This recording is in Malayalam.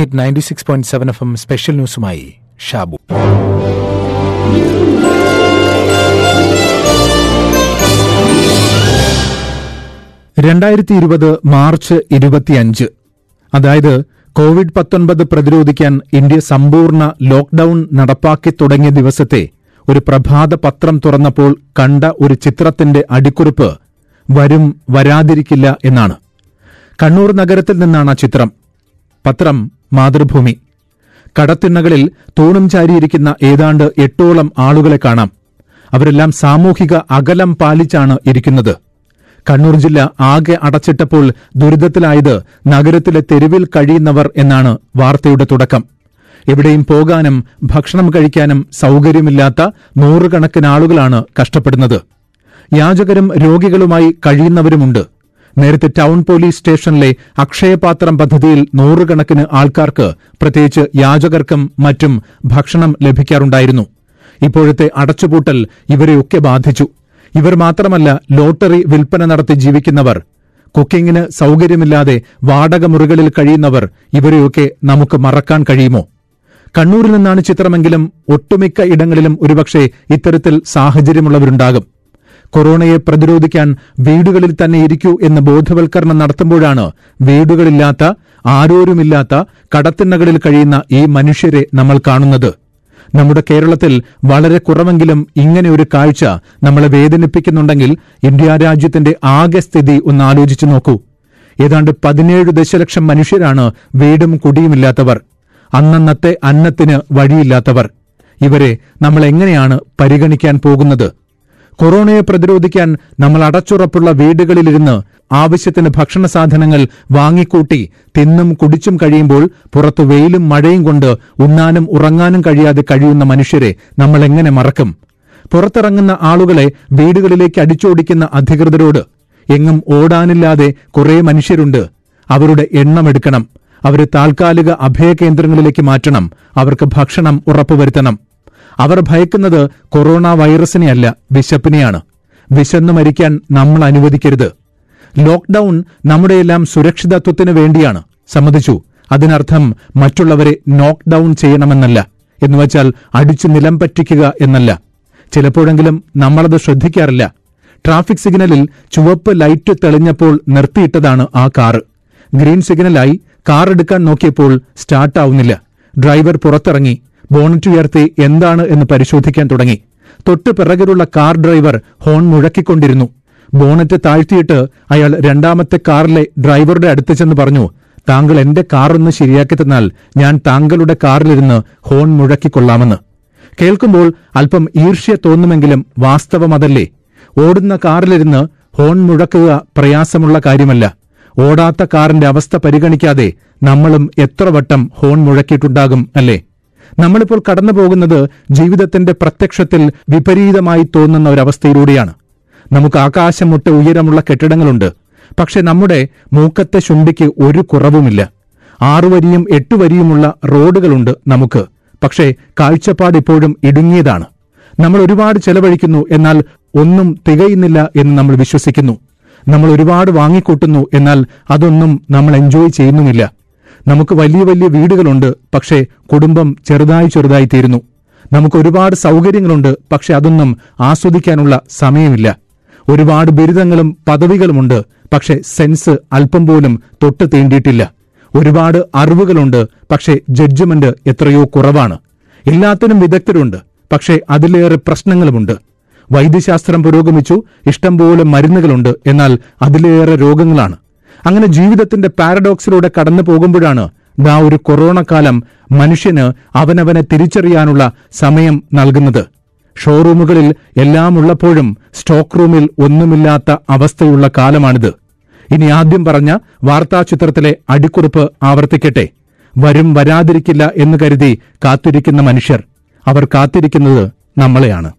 Hit ninety six point seven F M special ന്യൂസുമായി Shabu. രണ്ടായിരത്തി ഇരുപത് മാർച്ച് ഇരുപത്തിയഞ്ച്. അതായത് കോവിഡ് പത്തൊൻപത് പ്രതിരോധിക്കാൻ ഇന്ത്യ സമ്പൂർണ ലോക്ഡൌൺ നടപ്പാക്കി തുടങ്ങിയ ദിവസത്തെ ഒരു പ്രഭാത പത്രം തുറന്നപ്പോൾ കണ്ട ഒരു ചിത്രത്തിന്റെ അടിക്കുറിപ്പ് വരും വരാതിരിക്കില്ല എന്നാണ്. കണ്ണൂർ നഗരത്തിൽ നിന്നാണ് ആ ചിത്രം. പത്രം മാതൃഭൂമി. കടത്തിണ്ണകളിൽ തൂണും ചാരിയിരിക്കുന്ന ഏതാണ്ട് എട്ടോളം ആളുകളെ കാണാം. അവരെല്ലാം സാമൂഹിക അകലം പാലിച്ചാണ് ഇരിക്കുന്നത്. കണ്ണൂർ ജില്ല ആകെ അടച്ചിട്ടപ്പോൾ ദുരിതത്തിലായത് നഗരത്തിലെ തെരുവിൽ കഴിയുന്നവർ എന്നാണ് വാർത്തയുടെ തുടക്കം. എവിടെയും പോകാനും ഭക്ഷണം കഴിക്കാനും സൌകര്യമില്ലാത്ത നൂറുകണക്കിന് ആളുകളാണ് കഷ്ടപ്പെടുന്നത്. യാചകരും രോഗികളുമായി കഴിയുന്നവരുമുണ്ട്. നേരത്തെ ടൗൺ പോലീസ് സ്റ്റേഷനിലെ അക്ഷയപാത്രം പദ്ധതിയിൽ നൂറുകണക്കിന് ആൾക്കാർക്ക് പ്രത്യേകിച്ച് യാചകർക്കും മറ്റും ഭക്ഷണം ലഭിക്കാറുണ്ടായിരുന്നു. ഇപ്പോഴത്തെ അടച്ചുപൂട്ടൽ ഇവരെയൊക്കെ ബാധിച്ചു. ഇവർ മാത്രമല്ല ലോട്ടറി വിൽപ്പന നടത്തി ജീവിക്കുന്നവർ. കുക്കിങ്ങിന് സൗകര്യമില്ലാതെ വാടക മുറികളിൽ കഴിയുന്നവർ ഇവരെയൊക്കെ നമുക്ക് മറക്കാൻ കഴിയുമോ? കണ്ണൂരിൽ നിന്നാണ് ചിത്രമെങ്കിലും ഒട്ടുമിക്ക ഇടങ്ങളിലും ഒരുപക്ഷെ ഇത്തരത്തിൽ സാഹചര്യമുള്ളവരുണ്ടാകും. കൊറോണയെ പ്രതിരോധിക്കാൻ വീടുകളിൽ തന്നെ ഇരിക്കൂ എന്ന് ബോധവൽക്കരണം നടത്തുമ്പോഴാണ് വീടുകളില്ലാത്ത ആരോരുമില്ലാത്ത കടത്തിണ്ണകളിൽ കഴിയുന്ന ഈ മനുഷ്യരെ നമ്മൾ കാണുന്നത്. നമ്മുടെ കേരളത്തിൽ വളരെ കുറവെങ്കിലും ഇങ്ങനെ ഒരു കാഴ്ച നമ്മളെ വേദനിപ്പിക്കുന്നുണ്ടെങ്കിൽ ഇന്ത്യ രാജ്യത്തിന്റെ ആകെ സ്ഥിതി ഒന്ന് ആലോചിച്ചു നോക്കൂ. ഏതാണ്ട് പതിനേഴ് ദശലക്ഷം മനുഷ്യരാണ് വീടും കുടിയുമില്ലാത്തവർ. അന്നന്നത്തെ അന്നത്തിന് വഴിയില്ലാത്തവർ. ഇവരെ നമ്മൾ എങ്ങനെയാണ് പരിഗണിക്കാൻ പോകുന്നത്? കൊറോണയെ പ്രതിരോധിക്കാൻ നമ്മൾ അടച്ചുറപ്പുള്ള വീടുകളിലിരുന്ന് ആവശ്യത്തിന് ഭക്ഷണ സാധനങ്ങൾ വാങ്ങിക്കൂട്ടി തിന്നും കുടിച്ചും കഴിയുമ്പോൾ പുറത്തു വെയിലും മഴയും കൊണ്ട് ഉണ്ണാനും ഉറങ്ങാനും കഴിയാതെ കഴിയുന്ന മനുഷ്യരെ നമ്മൾ എങ്ങനെ മറക്കും? പുറത്തിറങ്ങുന്ന ആളുകളെ വീടുകളിലേക്ക് അടിച്ചോടിക്കുന്ന അധികൃതരോട് എങ്ങും ഓടാനില്ലാതെ കുറെ മനുഷ്യരുണ്ട്. അവരുടെ എണ്ണമെടുക്കണം അവരെ താൽക്കാലിക അഭയകേന്ദ്രങ്ങളിലേക്ക് മാറ്റണം. അവർക്ക് ഭക്ഷണം ഉറപ്പുവരുത്തണം. അവർ ഭയക്കുന്നത് കൊറോണ വൈറസിനെയല്ല വിശപ്പിനെയാണ്. വിശന്നു മരിക്കാൻ നമ്മൾ അനുവദിക്കരുത്. ലോക്ക്ഡൌൺ നമ്മുടെയെല്ലാം സുരക്ഷിതത്വത്തിന് വേണ്ടിയാണ്. സമ്മതിച്ചു. അതിനർത്ഥം മറ്റുള്ളവരെ നോക്ക്ഡൗൺ ചെയ്യണമെന്നല്ല. എന്നുവച്ചാൽ അടിച്ചു നിലം പറ്റിക്കുക എന്നല്ല. ചിലപ്പോഴെങ്കിലും നമ്മളത് ശ്രദ്ധിക്കാറില്ല. ട്രാഫിക് സിഗ്നലിൽ ചുവപ്പ് ലൈറ്റ് തെളിഞ്ഞപ്പോൾ നിർത്തിയിട്ടതാണ് ആ കാറ്. ഗ്രീൻ സിഗ്നലായി കാർ എടുക്കാൻ നോക്കിയപ്പോൾ സ്റ്റാർട്ടാവുന്നില്ല. ഡ്രൈവർ പുറത്തിറങ്ങി. ബോണറ്റ് ഉയർത്തി എന്താണ് എന്ന് പരിശോധിക്കാൻ തുടങ്ങി. തൊട്ടു പിറകിലുള്ള കാർ ഡ്രൈവർ ഹോൺ മുഴക്കിക്കൊണ്ടിരുന്നു. ബോണറ്റ് താഴ്ത്തിയിട്ട് അയാൾ രണ്ടാമത്തെ കാറിലെ ഡ്രൈവറുടെ അടുത്ത് ചെന്ന് പറഞ്ഞു താങ്കൾ എന്റെ കാർ ഒന്ന് ശരിയാക്കി തന്നാൽ ഞാൻ താങ്കളുടെ കാറിലിരുന്ന് ഹോൺ മുഴക്കിക്കൊള്ളാമെന്ന്. കേൾക്കുമ്പോൾ അല്പം ഈർഷ്യ തോന്നുമെങ്കിലും വാസ്തവമതല്ലേ ഓടുന്ന കാറിലിരുന്ന് ഹോൺ മുഴക്കുക പ്രയാസമുള്ള കാര്യമല്ല. ഓടാത്ത കാറിന്റെ അവസ്ഥ പരിഗണിക്കാതെ നമ്മളും എത്ര വട്ടം ഹോൺ മുഴക്കിയിട്ടുണ്ടാകും അല്ലേ? നമ്മളിപ്പോൾ കടന്നു പോകുന്നത് ജീവിതത്തിന്റെ പ്രത്യക്ഷത്തിൽ വിപരീതമായി തോന്നുന്ന ഒരവസ്ഥയിലൂടെയാണ്. നമുക്ക് ആകാശം മുട്ട് ഉയരമുള്ള കെട്ടിടങ്ങളുണ്ട്. പക്ഷെ നമ്മുടെ മൂക്കത്തെ ശുണ്ടിക്ക് ഒരു കുറവുമില്ല. ആറുവരിയും എട്ടുവരിയുമുള്ള റോഡുകളുണ്ട് നമുക്ക്. പക്ഷേ കാഴ്ചപ്പാട് ഇപ്പോഴും ഇടുങ്ങിയതാണ്. നമ്മൾ ഒരുപാട് ചെലവഴിക്കുന്നു എന്നാൽ ഒന്നും തികയുന്നില്ല എന്ന് നമ്മൾ വിശ്വസിക്കുന്നു. നമ്മൾ ഒരുപാട് വാങ്ങിക്കൂട്ടുന്നു എന്നാൽ അതൊന്നും നമ്മൾ എൻജോയ് ചെയ്യുന്നുമില്ല. നമുക്ക് വലിയ വലിയ വീടുകളുണ്ട് പക്ഷേ കുടുംബം ചെറുതായി ചെറുതായി തീരുന്നു. നമുക്ക് ഒരുപാട് സൗകര്യങ്ങളുണ്ട് പക്ഷെ അതൊന്നും ആസ്വദിക്കാനുള്ള സമയമില്ല. ഒരുപാട് ബിരുദങ്ങളും പദവികളുമുണ്ട് പക്ഷെ സെൻസ് അല്പം പോലും തൊട്ട് തീണ്ടിയിട്ടില്ല. ഒരുപാട് അറിവുകളുണ്ട് പക്ഷേ ജഡ്ജ്മെന്റ് എത്രയോ കുറവാണ്. എല്ലാത്തിനും വിദഗ്ധരുണ്ട് പക്ഷേ അതിലേറെ പ്രശ്നങ്ങളുമുണ്ട്. വൈദ്യശാസ്ത്രം പുരോഗമിച്ചു ഇഷ്ടംപോലെ മരുന്നുകളുണ്ട് എന്നാൽ അതിലേറെ രോഗങ്ങളാണ്. അങ്ങനെ ജീവിതത്തിന്റെ പാരഡോക്സിലൂടെ കടന്നു പോകുമ്പോഴാണ് ദാ ഒരു കൊറോണ കാലം മനുഷ്യന് അവനവനെ തിരിച്ചറിയാനുള്ള സമയം നൽകുന്നത്. ഷോറൂമുകളിൽ എല്ലാം ഉള്ളപ്പോഴും സ്റ്റോക്ക് റൂമിൽ ഒന്നുമില്ലാത്ത അവസ്ഥയുള്ള കാലമാണിത്. ഇനി ആദ്യം പറഞ്ഞ വാർത്താ ചിത്രത്തിലെ അടിക്കുറിപ്പ് ആവർത്തിക്കട്ടെ. വരും വരാതിരിക്കില്ല എന്ന് കരുതി കാത്തിരിക്കുന്ന മനുഷ്യർ. അവർ കാത്തിരിക്കുന്നത് നമ്മളെയാണ്.